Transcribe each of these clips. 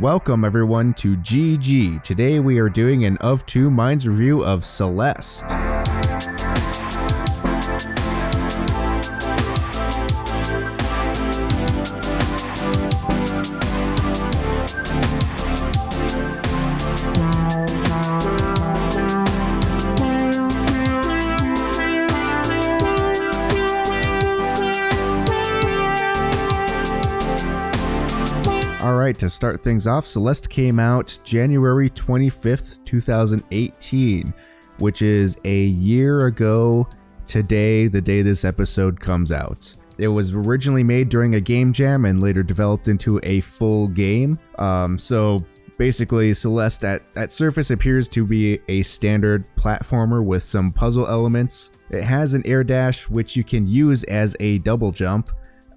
Welcome everyone to GG. Today we are doing an Of Two Minds review of Celeste. To start things off, Celeste came out January 25th, 2018, which is a year ago today, the day this episode comes out. It was originally made during a game jam and later developed into a full game. Um, so basically, Celeste at, at surface appears to be a standard platformer with some puzzle elements. It has an air dash, which you can use as a double jump.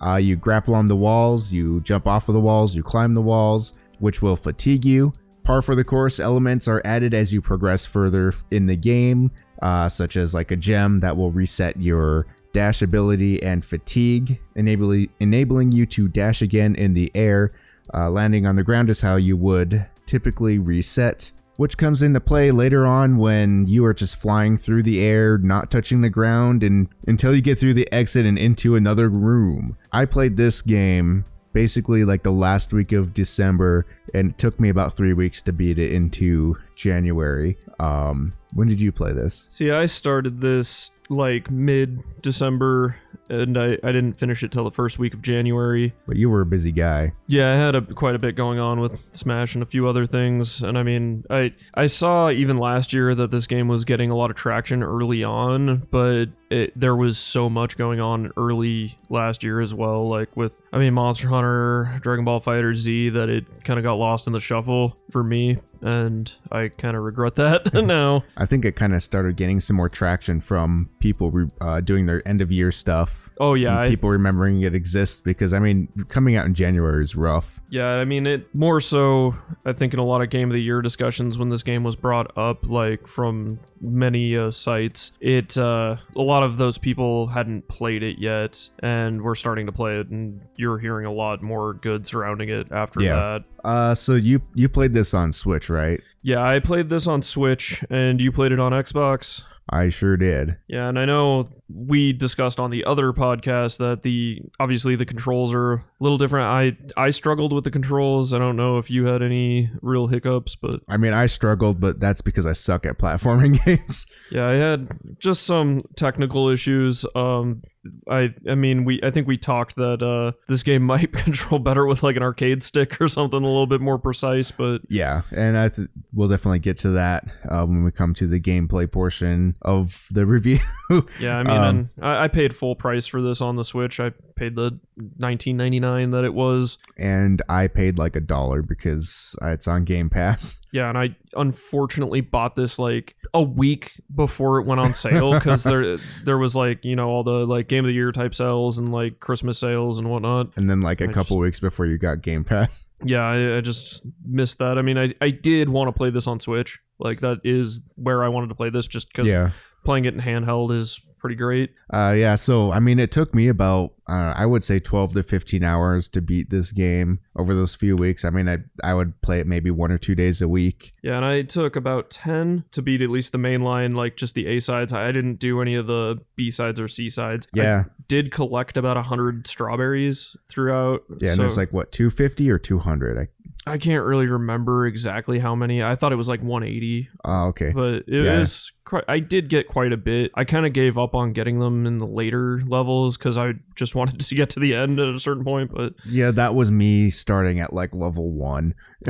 Uh, you grapple on the walls, you jump off of the walls, you climb the walls, which will fatigue you. Par for the course elements are added as you progress further in the game, uh, such as like a gem that will reset your dash ability and fatigue, enabling enabling you to dash again in the air. Uh, landing on the ground is how you would typically reset which comes into play later on when you are just flying through the air, not touching the ground, and until you get through the exit and into another room. I played this game basically like the last week of December, and it took me about three weeks to beat it into January. Um, when did you play this? See, I started this like mid December and I, I didn't finish it till the first week of January. But you were a busy guy. Yeah, I had a, quite a bit going on with Smash and a few other things. And I mean, I I saw even last year that this game was getting a lot of traction early on, but it, there was so much going on early last year as well. Like with, I mean, Monster Hunter, Dragon Ball FighterZ, that it kind of got lost in the shuffle for me. And I kind of regret that now. I think it kind of started getting some more traction from people re- uh, doing their end of year stuff. Oh yeah, people remembering it exists because I mean, coming out in January is rough. Yeah, I mean it more so. I think in a lot of game of the year discussions when this game was brought up, like from many uh, sites, it uh, a lot of those people hadn't played it yet and were starting to play it, and you're hearing a lot more good surrounding it after Yeah. that. Uh, so you you played this on Switch, right? Yeah, I played this on Switch, and you played it on Xbox. I sure did. Yeah, and I know we discussed on the other podcast that the obviously the controls are a little different. I I struggled with the controls. I don't know if you had any real hiccups, but I mean, I struggled, but that's because I suck at platforming games. yeah, I had just some technical issues. Um I I mean, we I think we talked that uh this game might control better with like an arcade stick or something a little bit more precise, but yeah, and I th- we'll definitely get to that uh, when we come to the gameplay portion of the review. Yeah, I mean, Um, and I, I paid full price for this on the Switch. I paid the nineteen ninety nine that it was. and I paid like a dollar because it's on Game Pass. Yeah, and I unfortunately bought this like a week before it went on sale because there there was like you know all the like game of the year type sales and like Christmas sales and whatnot. And then like a I couple weeks before you got Game Pass. Yeah, I, I just missed that. I mean, I I did want to play this on Switch. Like that is where I wanted to play this just because Yeah. playing it in handheld is pretty great. Uh, yeah, so I mean, it took me about uh, I would say twelve to fifteen hours to beat this game over those few weeks. I mean, I I would play it maybe one or two days a week. Yeah, and I took about 10 to beat at least the main line, like just the A sides. I didn't do any of the B sides or C sides. I Yeah, did collect about 100 strawberries throughout. yeah, and so there's like what two fifty or two hundred. I I can't really remember exactly how many. I thought it was like 180, oh okay. but it Yeah. was quite. I did get quite a bit. I kind of gave up on getting them in the later levels because I just wanted to get to the end at a certain point. But Yeah, that was me starting at like level one.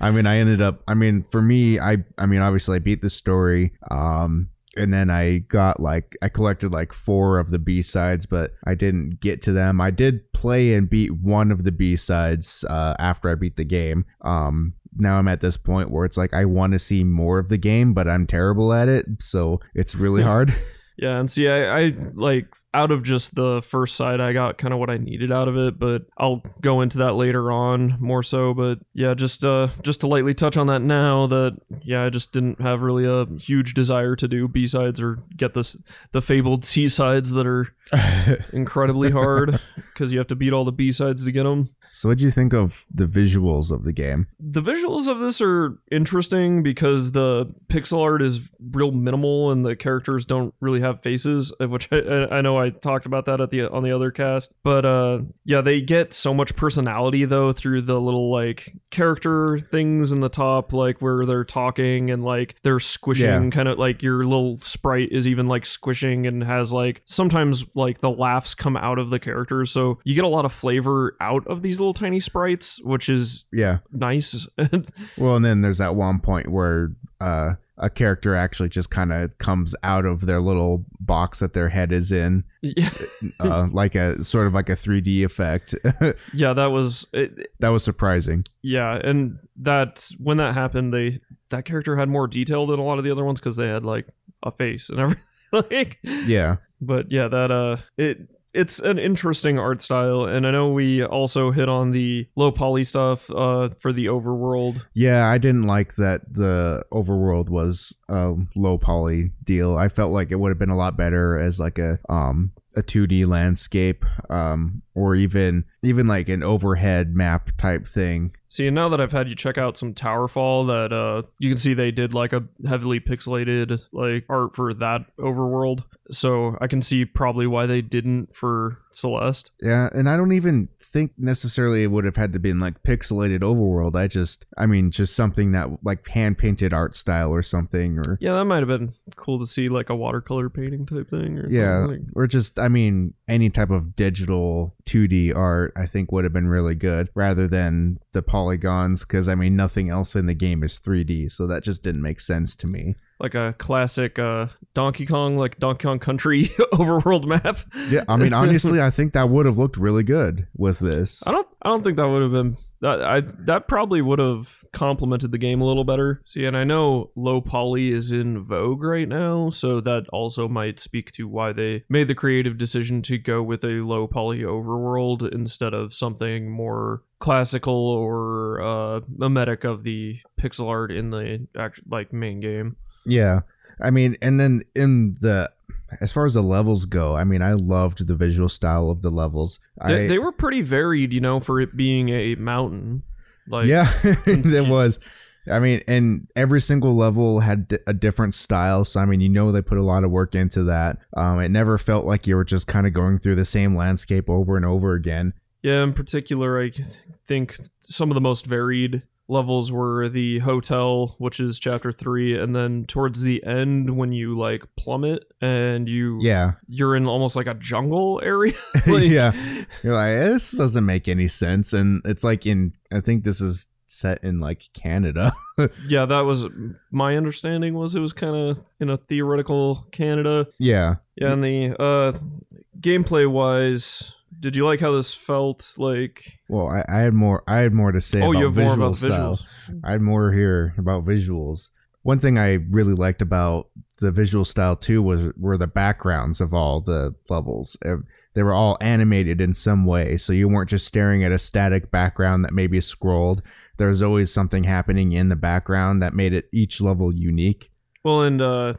I mean, I ended up. I mean, for me, I. I mean, obviously, I beat the story. Um, and then I got like I collected like four of the B sides, but I didn't get to them. I did play and beat one of the B sides uh, after I beat the game. Um, now I'm at this point where it's like I want to see more of the game, but I'm terrible at it, so it's really hard. Yeah, and see, I, I like out of just the first side, I got kind of what I needed out of it, but I'll go into that later on more so. But yeah, just uh, just to lightly touch on that now, that yeah, I just didn't have really a huge desire to do B sides or get this the fabled C sides that are incredibly hard because you have to beat all the B sides to get them. So, what do you think of the visuals of the game? The visuals of this are interesting because the pixel art is real minimal and the characters don't really have faces, which I, I know I talked about that at the on the other cast. But uh, yeah, they get so much personality though through the little like character things in the top, like where they're talking and like they're squishing, Yeah. kind of like your little sprite is even like squishing and has like sometimes like the laughs come out of the characters, so you get a lot of flavor out of these little tiny sprites, which is Yeah. nice. Well, and then there's that one point where uh, a character actually just kind of comes out of their little box that their head is in, yeah, uh, like a sort of like a 3D effect. yeah, that was it, that was surprising. yeah, and that when that happened, they that character had more detail than a lot of the other ones because they had like a face and everything. like, Yeah. but yeah, that uh, it it's an interesting art style, and I know we also hit on the low poly stuff uh for the overworld. Yeah, I didn't like that the overworld was a low poly deal. I felt like it would have been a lot better as like a um a 2D landscape um or even even like an overhead map type thing. See, and now that I've had you check out some Towerfall, that uh, you can see they did like a heavily pixelated like art for that overworld. So I can see probably why they didn't for Celeste. Yeah, and I don't even think necessarily it would have had to been like pixelated overworld. I just I mean just something that like hand painted art style or something or Yeah, that might have been cool to see like a watercolor painting type thing. Or yeah, something. Or just I mean any type of digital 2D art I think would have been really good rather than the polygons cuz I mean nothing else in the game is 3D, so that just didn't make sense to me. like a classic uh, Donkey Kong, like Donkey Kong Country overworld map. Yeah, I mean honestly I think that would have looked really good with this. I don't. I don't think that would have been. That I that probably would have complemented the game a little better. See, and I know low poly is in vogue right now, so that also might speak to why they made the creative decision to go with a low poly overworld instead of something more classical or uh, mimetic of the pixel art in the act, like main game. Yeah. I mean, and then in the as far as the levels go, I mean, I loved the visual style of the levels. They, I, they were pretty varied, you know, for it being a mountain. Like yeah, there was. I mean, and every single level had a different style. So I mean, you know, they put a lot of work into that. Um, it never felt like you were just kind of going through the same landscape over and over again. Yeah, in particular, I think some of the most varied levels were the hotel, which is chapter three, and then towards the end when you like plummet and you Yeah, you're in almost like a jungle area. Like, yeah. You're like, this doesn't make any sense, and it's like in. I think this is set in like Canada. yeah, that was my understanding. Was it was kind of in a theoretical Canada. yeah, Yeah, and the uh, gameplay wise, did you like how this felt? Like, Well, I, I had more. I had more to say oh, about you have more visual about style. visuals. I had more here about visuals. One thing I really liked about the visual style too was were the backgrounds of all the levels. They were all animated in some way, so you weren't just staring at a static background that maybe scrolled. There was always something happening in the background that made it each level unique. Well, and uh,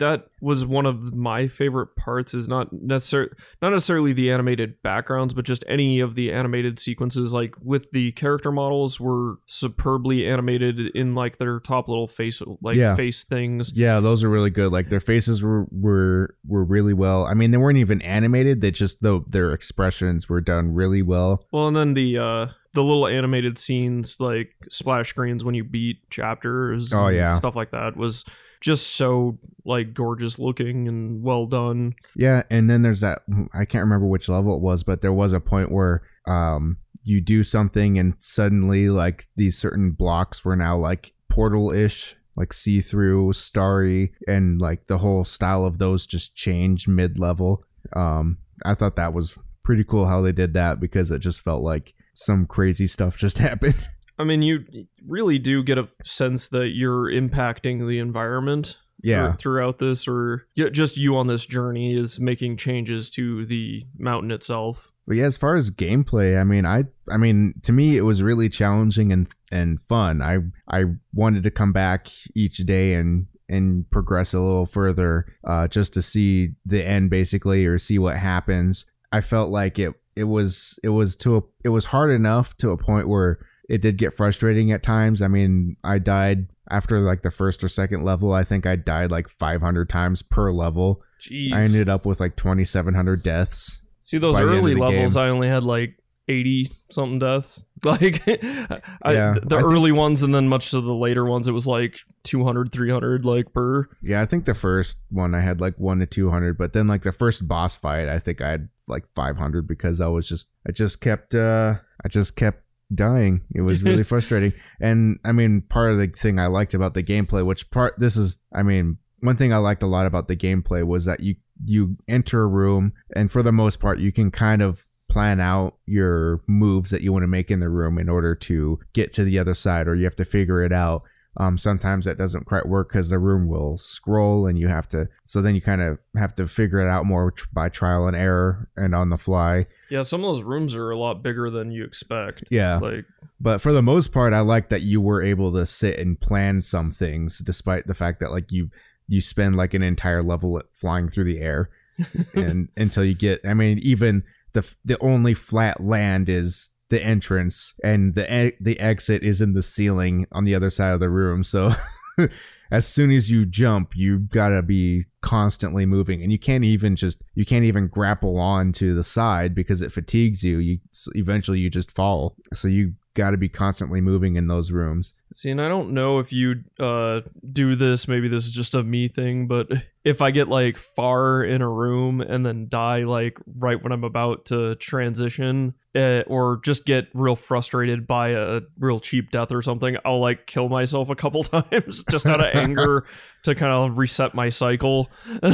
that was one of my favorite parts. Is not necessarily not necessarily the animated backgrounds, but just any of the animated sequences. Like with the character models, were superbly animated in like their top little face, like Yeah. face things. Yeah, those are really good. Like their faces were were were really well. I mean, they weren't even animated. They just though their expressions were done really well. Well, and then the uh, the little animated scenes, like splash screens when you beat chapters. Oh, and yeah. stuff like that was just so like gorgeous looking and well done. Yeah, and then there's that I can't remember which level it was, but there was a point where um you do something and suddenly like these certain blocks were now like portal-ish, like see-through, starry, and like the whole style of those just changed mid-level. Um I thought that was pretty cool how they did that because it just felt like some crazy stuff just happened. I mean, you really do get a sense that you're impacting the environment yeah. throughout this, or just you on this journey is making changes to the mountain itself. But yeah, as far as gameplay, I mean, I I mean, to me it was really challenging and and fun. I I wanted to come back each day and and progress a little further uh just to see the end basically or see what happens. I felt like it it was it was to a, it was hard enough to a point where it did get frustrating at times. I mean, I died after like the first or second level. I think I died like 500 times per level. Jeez. I ended up with like 2,700 deaths. See those by the end of early levels, game. I only had like eighty something deaths. Like I, Yeah, the I think- early ones, and then much to the later ones, it was like 200, 300 like per. Yeah, I think the first one I had like one to 200, but then like the first boss fight, I think I had like 500 because I was just, I just kept, uh, I just kept dying. It was really frustrating. And I mean, part of the thing I liked about the gameplay, which part, this is, I mean, one thing I liked a lot about the gameplay was that you, you enter a room and for the most part, you can kind of plan out your moves that you want to make in the room in order to get to the other side or you have to figure it out um, sometimes that doesn't quite work because the room will scroll and you have to so then you kind of have to figure it out more by trial and error and on the fly Yeah, some of those rooms are a lot bigger than you expect. yeah Like but for the most part i like that you were able to sit and plan some things despite the fact that like you you spend like an entire level flying through the air and until you get i mean even the the only flat land is the entrance and the e- the exit is in the ceiling on the other side of the room. So as soon as you jump you gotta be constantly moving and you can't even just you can't even grapple on to the side because it fatigues you. You eventually you just fall. So you gotta be constantly moving in those rooms See, and I don't know if you uh, do this. Maybe this is just a me thing, but if I get like far in a room and then die like right when I'm about to transition, uh, or just get real frustrated by a real cheap death or something, I'll like kill myself a couple times just out of anger to kind of reset my cycle.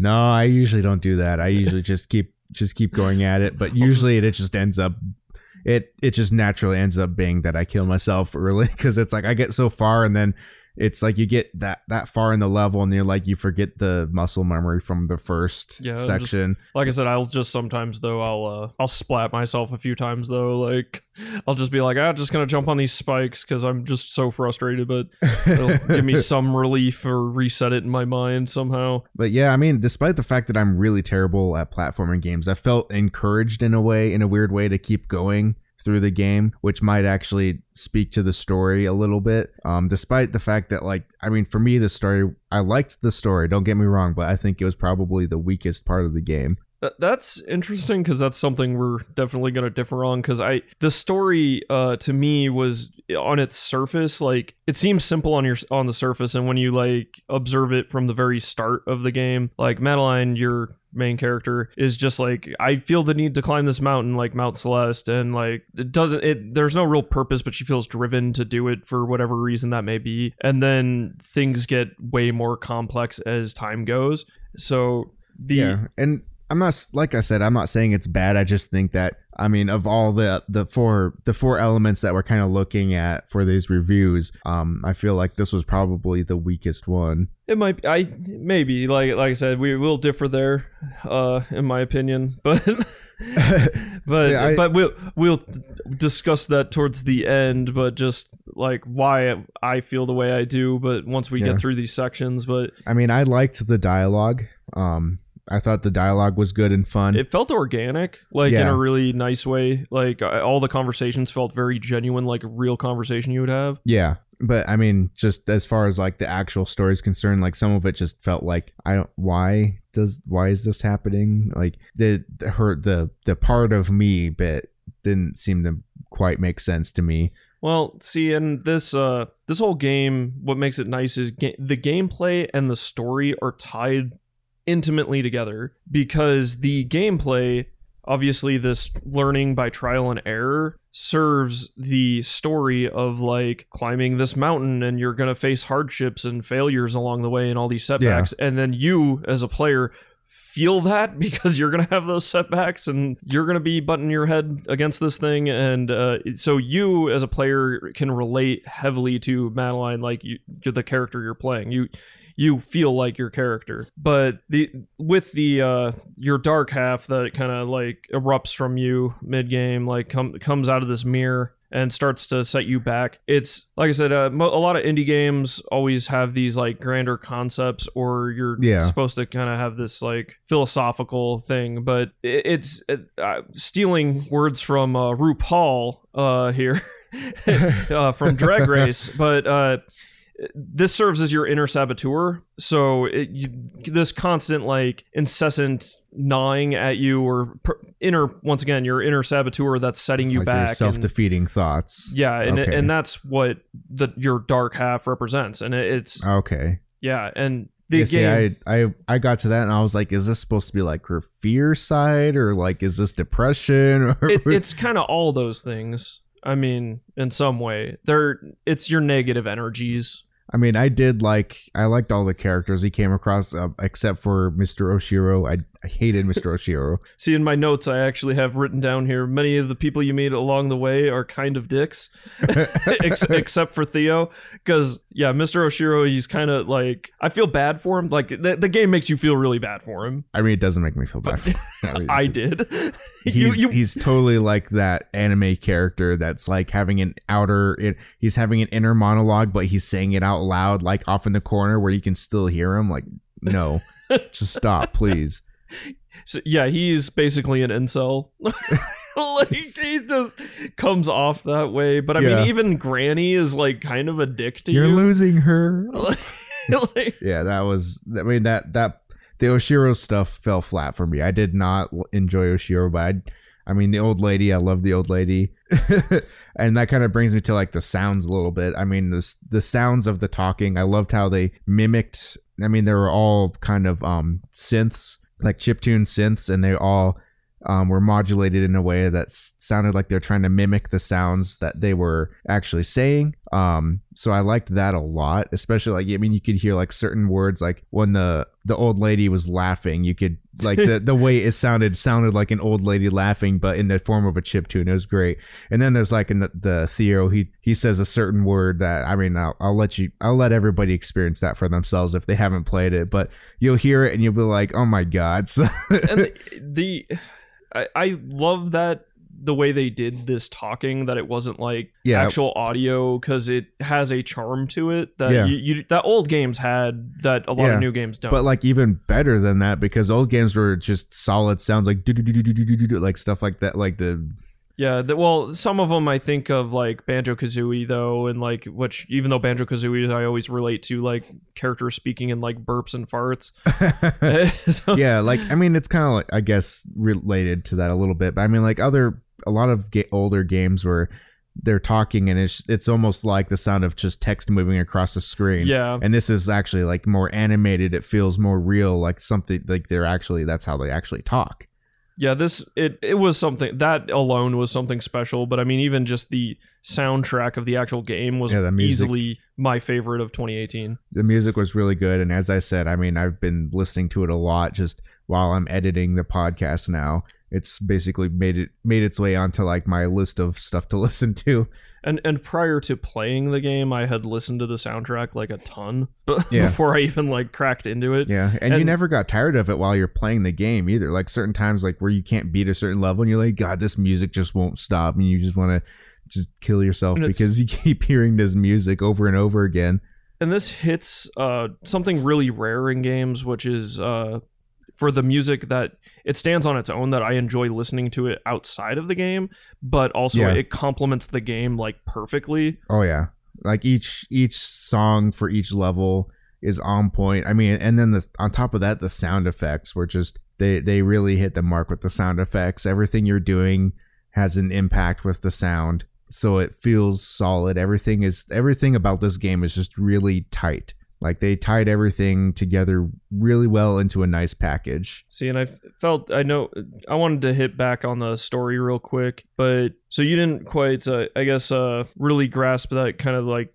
No, I usually don't do that. I usually just keep just keep going at it, but usually it just ends up it it just naturally ends up being that I kill myself early cuz it's like I get so far and then it's like you get that that far in the level and you're like you forget the muscle memory from the first Yeah, I'm just- section. Like I said, I'll just sometimes though I'll uh, I'll splat myself a few times though. Like I'll just be like, ah, just gonna jump on these spikes because I'm just so frustrated. But it'll give me some relief or reset it in my mind somehow. But yeah, I mean, despite the fact that I'm really terrible at platforming games, I felt encouraged in a way, in a weird way, to keep going through the game, which might actually speak to the story a little bit. Um, despite the fact that, like, I mean, for me, the story, I liked the story, don't get me wrong, but I think it was probably the weakest part of the game. That's interesting because that's something we're definitely gonna differ on. Because I the story uh, to me was on its surface like it seems simple on your on the surface, and when you like observe it from the very start of the game, like Madeline, your main character is just like I feel the need to climb this mountain like Mount Celeste and like it doesn't it there's no real purpose but she feels driven to do it for whatever reason that may be and then things get way more complex as time goes so the yeah, and I'm not like I said, I'm not saying it's bad. I just think that I mean, of all the the four the four elements that we're kind of looking at for these reviews, um, I feel like this was probably the weakest one. It might be, I maybe like like I said we will differ there uh in my opinion but but See, I- but we'll we'll discuss that towards the end but just like why I feel the way I do but once we Yeah. get through these sections but I mean, I liked the dialogue. Um, I thought the dialogue was good and fun. it felt organic like in a really nice way like I- all the conversations felt very genuine like a real conversation you would have yeah, but I mean, just as far as like the actual story is concerned, like some of it just felt like I don't. Why does why is this happening? Like the, the her the the part of me bit didn't seem to quite make sense to me. Well, see, and this uh this whole game, what makes it nice is ga- the gameplay and the story are tied intimately together because the gameplay, obviously, this learning by trial and error serves the story of like climbing this mountain and you're gonna face hardships and failures along the way and all these setbacks, and then you as a player feel that because you're gonna have those setbacks and you're gonna be butting your head against this thing. And uh, so you as a player can relate heavily to madeline like you, the character you're playing. You you feel like your character but the with the uh your dark half that kind of like erupts from you mid game like com- comes out of this mirror and starts to set you back. It's like I said, uh, mo- a lot of indie games always have these like grander concepts, or you're Yeah. supposed to kind of have this like philosophical thing. But it, it's uh, stealing words from uh, RuPaul uh, here uh, from Drag Race, but. Uh, this serves as your inner saboteur. So it, you, this constant, like incessant gnawing at you, or per, inner, once again, your inner saboteur that's setting you like back. self-defeating thoughts. yeah, and Okay. and that's what the your dark half represents, and it, it's Okay. yeah, and the Yeah, see, game. I, I I got to that and I was like, is this supposed to be like her fear side or like is this depression or it, it's kind of all those things. I mean, in some way, they're it's your negative energies. I mean, I did like I liked all the characters he came across, uh, except for Mr. Oshiro. I, I hated Mr. Oshiro. See, in my notes, I actually have written down here many of the people you meet along the way are kind of dicks, ex- except for Theo. Because, yeah, Mr. Oshiro, he's kind of like, I feel bad for him. Like, the, the game makes you feel really bad for him. I mean, it doesn't make me feel bad. For him. I mean, I did. you, He's you, he's totally like that anime character that's like having an outer. It, he's having an inner monologue, but he's saying it out loud, like off in the corner where you can still hear him. Like, no, just stop, please. So, yeah, he's basically an incel. like, he just comes off that way. But I Yeah. mean, even Granny is like kind of a dick to You're you. losing her. Like- yeah, that was. I mean that that the Oshiro stuff fell flat for me. I did not enjoy Oshiro, but I, I mean the old lady. I love the old lady, and that kind of brings me to like the sounds a little bit. I mean the the sounds of the talking. I loved how they mimicked. I mean they were all kind of um synths, like chiptune synths, and they all um, were modulated in a way that s- sounded like they're trying to mimic the sounds that they were actually saying. Um, so I liked that a lot, especially like I mean, you could hear like certain words, like when the the old lady was laughing, you could like the the way it sounded sounded like an old lady laughing, but in the form of a chip tune. It was great. And then there's like in the, the Theo, he he says a certain word that I mean, I'll, I'll let you, I'll let everybody experience that for themselves if they haven't played it, but you'll hear it and you'll be like, oh my god. So and the, the I, I love that the way they did this talking that it wasn't like yeah. actual audio because it has a charm to it that yeah. you, you, that old games had that a lot yeah. of new games don't. But like even better than that because old games were just solid sounds like do do do do do do do like stuff like that like the yeah, the, well, some of them I think of like Banjo Kazooie though, and like which even though Banjo Kazooie I always relate to like characters speaking in like burps and farts. so, yeah, like I mean it's kind of like I guess related to that a little bit, but I mean like other a lot of ga- older games where they're talking and it's it's almost like the sound of just text moving across the screen. Yeah. And this is actually like more animated. It feels more real like something like they're actually that's how they actually talk. Yeah this it it was something that alone was something special but i mean even just the soundtrack of the actual game was Yeah, music. easily my favorite of 2018 the music was really good and as i said i mean i've been listening to it a lot just while i'm editing the podcast now it's basically made it made its way onto like my list of stuff to listen to. And and prior to playing the game i had listened to the soundtrack like a ton but Yeah. before i even like cracked into it. Yeah and, you never got tired of it while you're playing the game either. Like certain times like where you can't beat a certain level and you're like god this music just won't stop and you just want to just kill yourself because you keep hearing this music over and over again. And this hits uh something really rare in games which is uh for the music that it stands on its own that I enjoy listening to it outside of the game, but also Yeah. it complements the game like perfectly. Oh yeah. Like each each song for each level is on point. I mean, and then the on top of that, the sound effects were just they they really hit the mark with the sound effects. Everything you're doing has an impact with the sound, so it feels solid. Everything is everything about this game is just really tight. Like they tied everything together really well into a nice package. See, and I felt I know I wanted to hit back on the story real quick, but so you didn't quite, uh, I guess, uh, really grasp that kind of like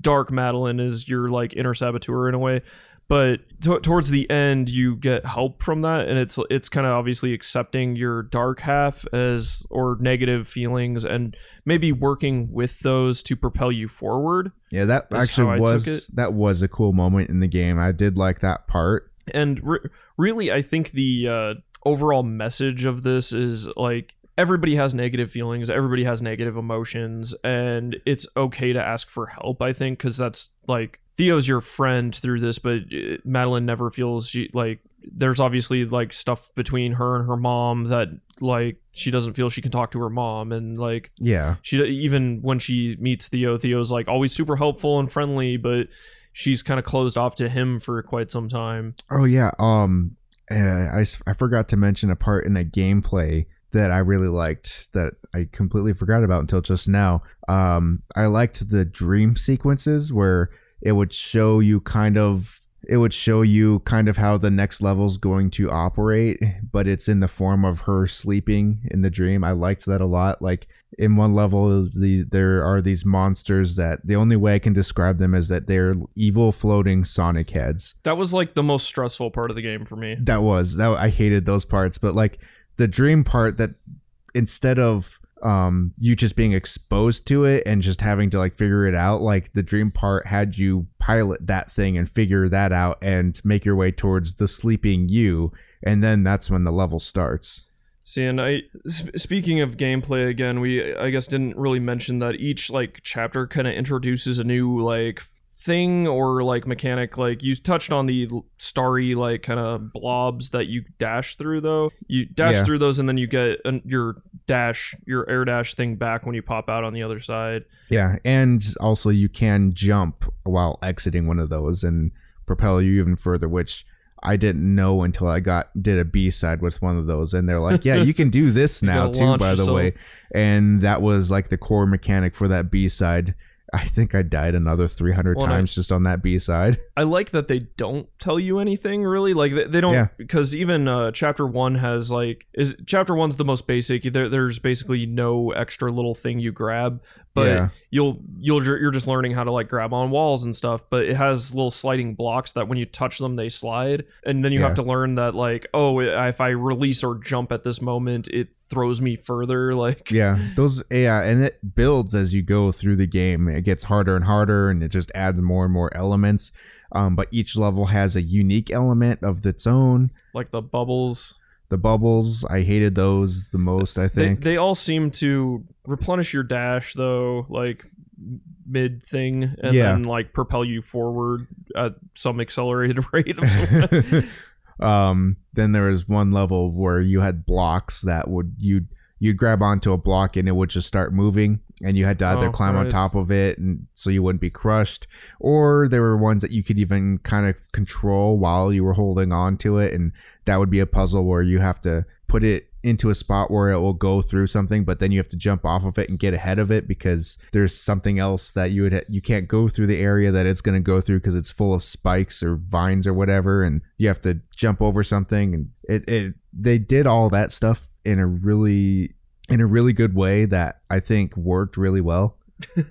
dark Madeline is your like inner saboteur in a way. But t- towards the end, you get help from that, and it's it's kind of obviously accepting your dark half as or negative feelings, and maybe working with those to propel you forward. Yeah, that actually how I took was that was a cool moment in the game. I did like that part. and re- really i think the uh, overall message of this is like everybody has negative feelings, everybody has negative emotions, and it's okay to ask for help. I think because that's like Theo's your friend through this, but uh, Madeline never feels she like there's obviously like stuff between her and her mom that like she doesn't feel she can talk to her mom and like Yeah. she even when she meets Theo Theo's like always super helpful and friendly but she's kind of closed off to him for quite some time Oh yeah. Um, I I forgot to mention a part in a gameplay that I really liked that I completely forgot about until just now. Um, I liked the dream sequences where it would show you kind of it would show you kind of how the next level's going to operate, but it's in the form of her sleeping in the dream. I liked that a lot. Like in one level, these there are these monsters that the only way I can describe them is that they're evil floating Sonic heads. that was like the most stressful part of the game for me That was that I hated those parts, but like the dream part that instead of um you just being exposed to it and just having to like figure it out, like the dream part had you pilot that thing and figure that out and make your way towards the sleeping you, and then that's when the level starts. See, and I sp- speaking of gameplay again, we I guess didn't really mention that each like chapter kind of introduces a new like thing or like mechanic. Like you touched on the starry like kind of blobs that you dash through though. You dash Yeah. through those and then you get an, your dash your air dash thing back when you pop out on the other side. Yeah, and also you can jump while exiting one of those and propel you even further, which I didn't know until I got did a B side with one of those, and they're like, "Yeah, you can do this now too." By the yourself. way, and that was like the core mechanic for that B side. I think I died another 300 Well, and I- times just on that B side. I like that they don't tell you anything really. Like they, they don't Yeah. because even uh, chapter one has like is chapter one's the most basic. There, there's basically no extra little thing you grab, but Yeah. you'll you'll you're just learning how to like grab on walls and stuff. But it has little sliding blocks that when you touch them they slide, and then you Yeah. have to learn that like oh if I release or jump at this moment it throws me further. Like Yeah, those yeah, and it builds as you go through the game. It gets harder and harder, and it just adds more and more elements. Um, but each level has a unique element of its own. like the bubbles. The bubbles, I hated those the most. I They, think. they all seem to replenish your dash though, like mid thing, and Yeah. then like propel you forward at some accelerated rate. um, then there was one level where you had blocks that would you'd you'd grab onto a block and it would just start moving, and you had to either Oh, climb on top of it and so you wouldn't be crushed, or there were ones that you could even kind of control while you were holding on to it, and that would be a puzzle where you have to put it into a spot where it will go through something but then you have to jump off of it and get ahead of it because there's something else that you would ha- you can't go through the area that it's going to go through because it's full of spikes or vines or whatever and you have to jump over something and it, it they did all that stuff in a really in a really good way that I think worked really well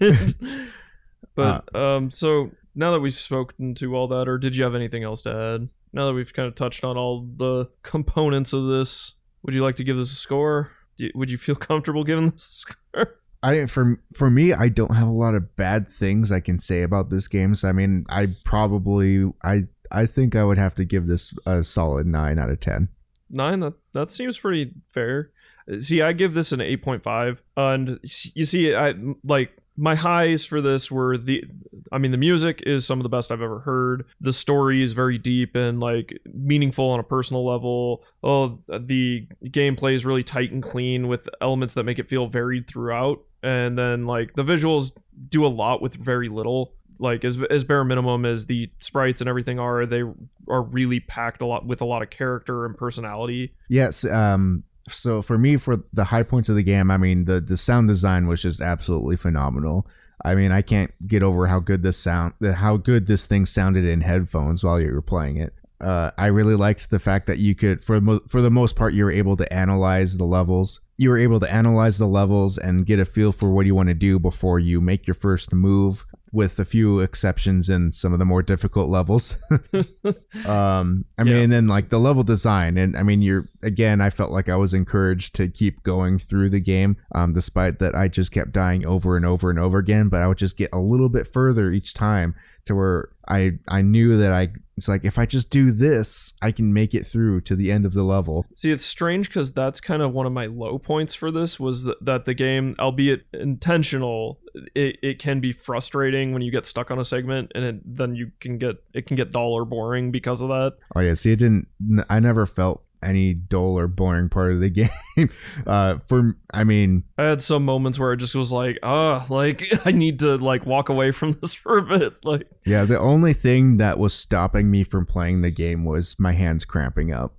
but um, so now that we've spoken to all that, or did you have anything else to add? Now that we've kind of touched on all the components of this, would you like to give this a score? You- Would you feel comfortable giving this a score? I for for me, I don't have a lot of bad things I can say about this game. So I mean, I probably I I think I would have to give this a solid nine out of ten. nine that that seems pretty fair see i give this an 8.5 and you see i like my highs for this were the i mean the music is some of the best i've ever heard the story is very deep and like meaningful on a personal level oh the gameplay is really tight and clean with elements that make it feel varied throughout and then like the visuals do a lot with very little like as, as bare minimum as the sprites and everything are they are really packed a lot with a lot of character and personality Yes. Um. So for me, for the high points of the game, I mean the the sound design was just absolutely phenomenal. I mean, I can't get over how good this sound, how good this thing sounded in headphones while you were playing it. Uh, I really liked the fact that you could, for mo- for the most part, you were able to analyze the levels. You were able to analyze the levels and get a feel for what you want to do before you make your first move. With a few exceptions in some of the more difficult levels. um, I mean, and then like the level design, and I mean, you're again, I felt like I was encouraged to keep going through the game, um, despite that I just kept dying over and over and over again. But I would just get a little bit further each time to where I I knew that I it's like if I just do this, I can make it through to the end of the level. See, it's strange because that's kind of one of my low points for this was that, that the game, albeit intentional, it, it can be frustrating when you get stuck on a segment, and it, then you can get it can get dull or boring because of that. Oh yeah, see, it didn't. I never felt any dull or boring part of the game. uh, for I mean, I had some moments where it just was like, ah, like I need to like walk away from this for a bit. Like, yeah, the only thing that was stopping me from playing the game was my hands cramping up.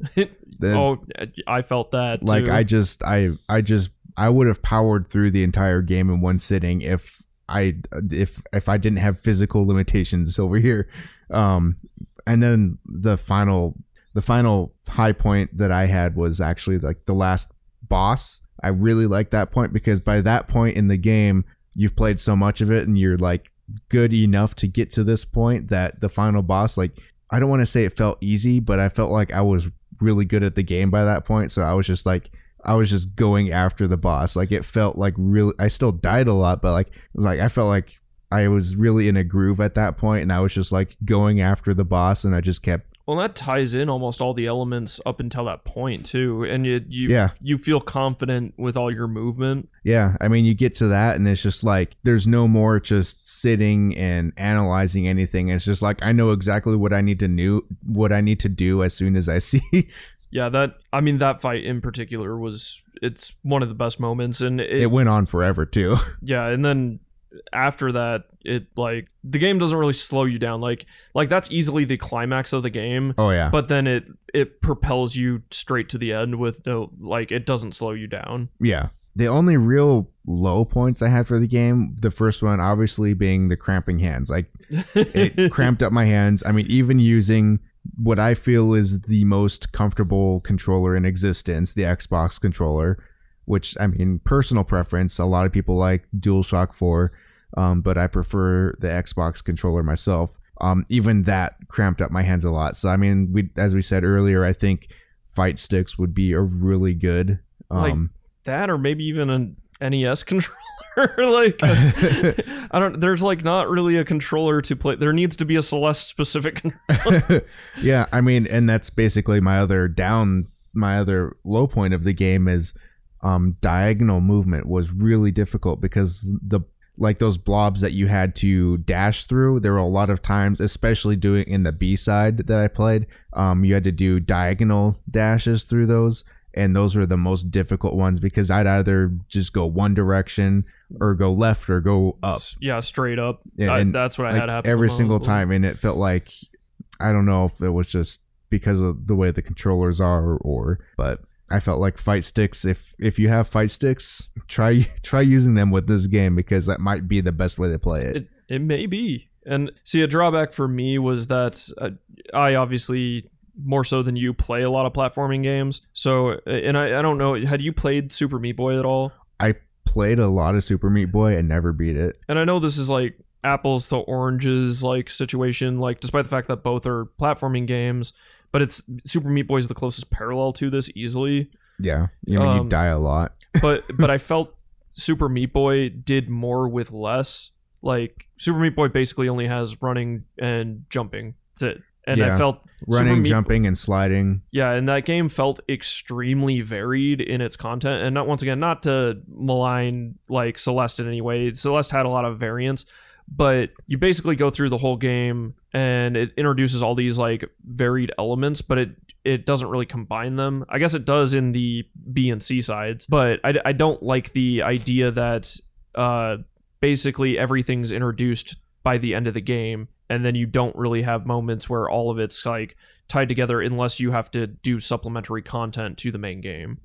Oh, I felt that. like too. I just, I, I just, I would have powered through the entire game in one sitting if I, if, if I didn't have physical limitations over here. Um, and then the final, the final high point that I had was actually like the last boss. I really like that point because by that point in the game, you've played so much of it and you're like good enough to get to this point that the final boss, like, I don't want to say it felt easy, but I felt like I was really good at the game by that point. So I was just like, I was just going after the boss. Like it felt like really, I still died a lot, but like, like I felt like I was really in a groove at that point, and I was just like going after the boss, and I just kept Well, that ties in almost all the elements up until that point too, and you you Yeah. you feel confident with all your movement. Yeah, I mean, you get to that, and it's just like there's no more just sitting and analyzing anything. It's just like I know exactly what I need to do, what I need to do as soon as I see. Yeah, that I mean that fight in particular was it's one of the best moments, and it, it went on forever too. yeah, and then after that, it like the game doesn't really slow you down. Like like that's easily the climax of the game. Oh yeah, But then it it propels you straight to the end with no like it doesn't slow you down. yeah. The only real low points I had for the game, the first one obviously being the cramping hands. Like it cramped up my hands. I mean, even using what I feel is the most comfortable controller in existence, the Xbox controller, which I mean, personal preference. A lot of people like DualShock 4, um, but I prefer the Xbox controller myself. Um, even that cramped up my hands a lot. So I mean, we as we said earlier, I think fight sticks would be a really good. Like- Um, that or maybe even an NES controller. like I don't there's like not really a controller to play. There needs to be a Celeste specific controller. yeah, I mean, and that's basically my other down, my other low point of the game is um, diagonal movement was really difficult because the like those blobs that you had to dash through. There were a lot of times, especially doing in the B side that I played, um, you had to do diagonal dashes through those. And those were the most difficult ones because I'd either just go one direction or go left or go up. yeah, straight up. Yeah, I- that's what I like had happen every single time and it felt like i don't know if it was just because of the way the controllers are or but i felt like fight sticks if if you have fight sticks try try using them with this game because that might be the best way to play it, It it may be. And see, a drawback for me was that uh, I obviously more so than you play a lot of platforming games. So, and I, I don't know, had you played Super Meat Boy at all? i played a lot of super meat boy and never beat it And I know this is like apples to oranges like situation, like despite the fact that both are platforming games, but it's Super Meat Boy is the closest parallel to this easily. yeah you mean you Um, die a lot But but I felt Super Meat Boy did more with less. Like Super Meat Boy basically only has running and jumping. That's it. And I felt running Meat- jumping and sliding Yeah, and that game felt extremely varied in its content. And not once again, not to malign like Celeste in any way. Celeste had a lot of variance, but you basically go through the whole game and it introduces all these like varied elements, but it it doesn't really combine them. I guess it does in the B and C sides, but I, I don't like the idea that uh basically everything's introduced by the end of the game and then you don't really have moments where all of it's like tied together unless you have to do supplementary content to the main game.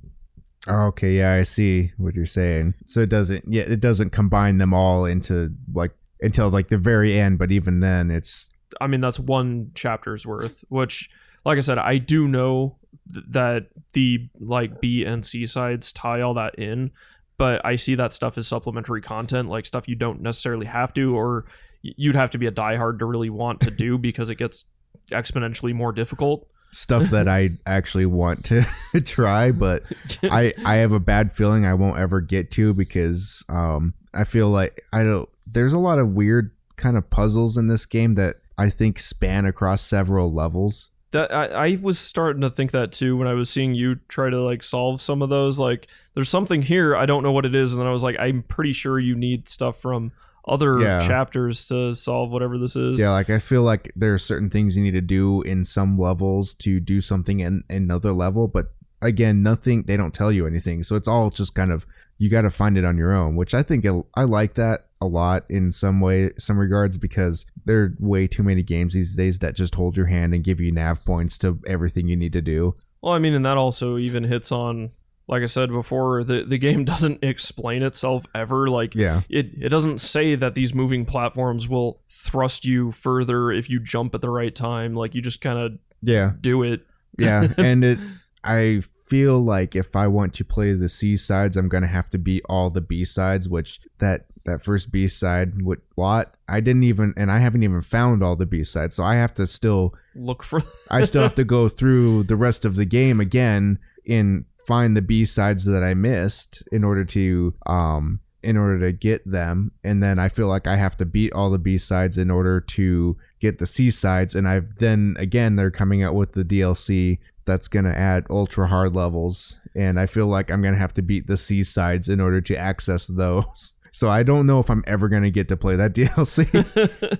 Okay yeah i see what you're saying so it doesn't yeah it doesn't combine them all into like until like the very end but even then it's I mean, that's one chapter's worth, which, like I said, I do know th- that the like B and C sides tie all that in, but I see that stuff as supplementary content, like stuff you don't necessarily have to, or you'd have to be a diehard to really want to do because it gets exponentially more difficult. Stuff that I actually want to try, but I I have a bad feeling I won't ever get to because um I feel like I don't there's a lot of weird kind of puzzles in this game that I think span across several levels. That I, I was starting to think that too when I was seeing you try to like solve some of those. Like, there's something here I don't know what it is, and then I was like, I'm pretty sure you need stuff from other Yeah. chapters to solve whatever this is. Yeah, like I feel like there are certain things you need to do in some levels to do something in another level, but again, nothing they don't tell you anything. So it's all just kind of you got to find it on your own, which I think it- I like that a lot in some way some regards because there are way too many games these days that just hold your hand and give you nav points to everything you need to do. Well, I mean, and that also even hits on, like I said before, the the game doesn't explain itself ever. Like, Yeah. it it doesn't say that these moving platforms will thrust you further if you jump at the right time. Like, you just kind of Yeah. do it. Yeah, and it I feel like if I want to play the C sides, I'm gonna have to beat all the B sides, which that that first B side would lot I didn't even and I haven't even found all the B sides, so I have to still Look for. I still have to go through the rest of the game again and find the B sides that I missed in order to um in order to get them and then I feel like I have to beat all the B sides in order to get the C sides and I've then again they're coming out with the DLC that's going to add ultra hard levels and I feel like I'm going to have to beat the C sides in order to access those. So I don't know if I'm ever going to get to play that DLC.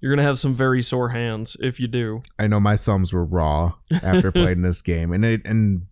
You're gonna have some very sore hands if you do. I know my thumbs were raw after playing this game, and it and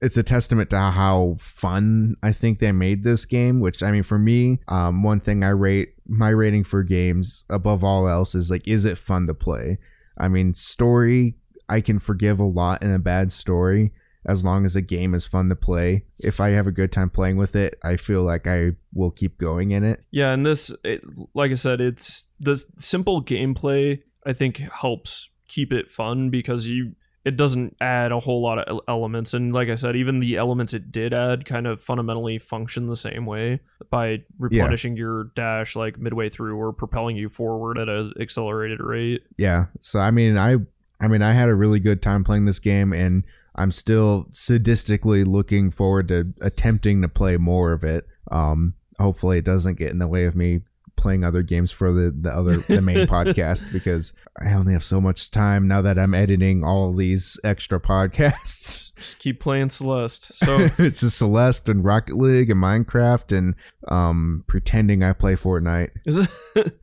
it's a testament to how fun I think they made this game. Which I mean, for me, um, one thing I rate my rating for games above all else is like, is it fun to play? I mean, story I can forgive a lot in a bad story as long as the game is fun to play. If I have a good time playing with it, I feel like I will keep going in it. Yeah, and this, it, like I said, it's the simple gameplay. I think helps keep it fun because you it doesn't add a whole lot of elements, and like I said, even the elements it did add kind of fundamentally function the same way by replenishing your dash like midway through or propelling you forward at an accelerated rate. yeah so i mean i i mean i had a really good time playing this game and i'm still sadistically looking forward to attempting to play more of it um hopefully it doesn't get in the way of me playing other games for the the other the main podcast because i only have so much time now that i'm editing all these extra podcasts Just keep playing Celeste. So it's a celeste and rocket league and minecraft and um pretending i play fortnite is it?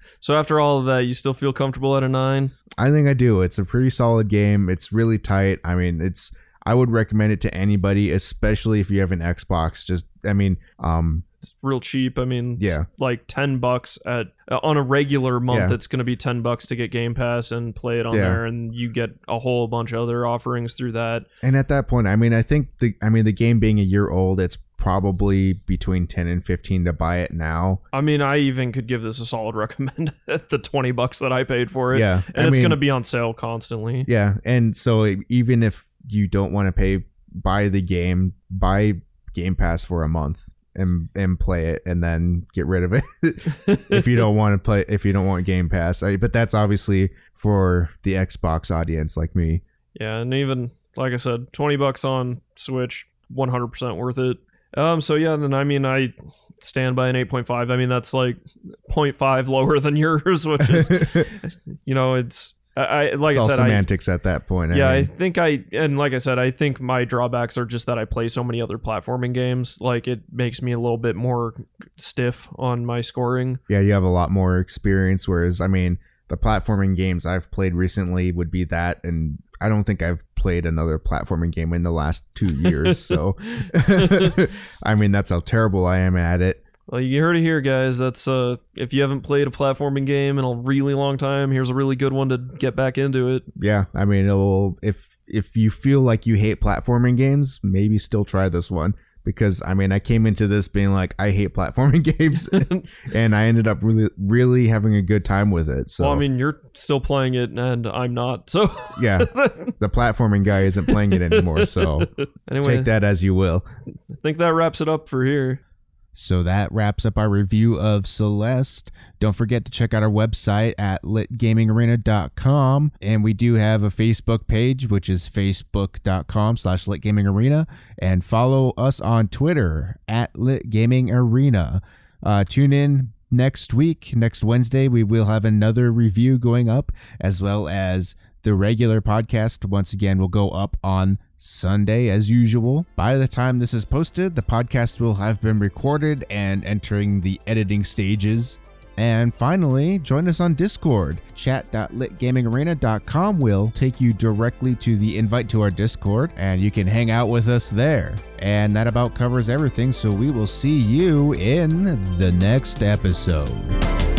so after all of that, you still feel comfortable at a nine? I think I do. It's a pretty solid game. It's really tight. I mean, it's I would recommend it to anybody, especially if you have an Xbox. Just I mean, um It's real cheap. I mean, yeah. like 10 bucks at uh, on a regular month Yeah. it's going to be 10 bucks to get game pass and play it on Yeah. there and you get a whole bunch of other offerings through that And at that point, I mean, I think the I mean, the game being a year old, it's probably between 10 and 15 to buy it now. i mean i even could give this a solid recommend at the 20 bucks that i paid for it Yeah. and I it's going to be on sale constantly Yeah, and so even if you don't want to pay buy the game, buy Game Pass for a month and and play it and then get rid of it if you don't want to play if you don't want Game Pass. I, but that's obviously for the Xbox audience like me. yeah and even like i said 20 bucks on switch 100% worth it um so yeah then i mean i stand by an 8.5 i mean that's like 0.5 lower than yours which is you know it's i, I like it's i all said I, semantics at that point. yeah, eh? I mean, think I and like I said, I think my drawbacks are just that I play so many other platforming games. Like it makes me a little bit more stiff on my scoring. yeah, you have a lot more experience. Whereas, I mean, the platforming games I've played recently would be that, and I don't think I've played another platforming game in the last two years. so, I mean, that's how terrible I am at it. Well, you heard it here, guys. That's uh, if you haven't played a platforming game in a really long time, here's a really good one to get back into it. Yeah, I mean, it'll if if you feel like you hate platforming games, maybe still try this one because I mean, I came into this being like I hate platforming games, and I ended up really really having a good time with it. So well, I mean, you're still playing it, and I'm not. So yeah, the platforming guy isn't playing it anymore. So anyway, take that as you will. I think that wraps it up for here. So that wraps up our review of Celeste. Don't forget to check out our website at litgamingarena.com. And we do have a Facebook page, which is facebook.com slash litgamingarena. And follow us on Twitter at litgamingarena. Uh, tune in next week, next Wednesday, we will have another review going up, as well as the regular podcast. Once again, will go up on Sunday as usual. By the time this is posted, the podcast will have been recorded and entering the editing stages. And finally, join us on Discord. Chat.litgamingarena.com will take you directly to the invite to our Discord, and you can hang out with us there. And that about covers everything, so we will see you in the next episode.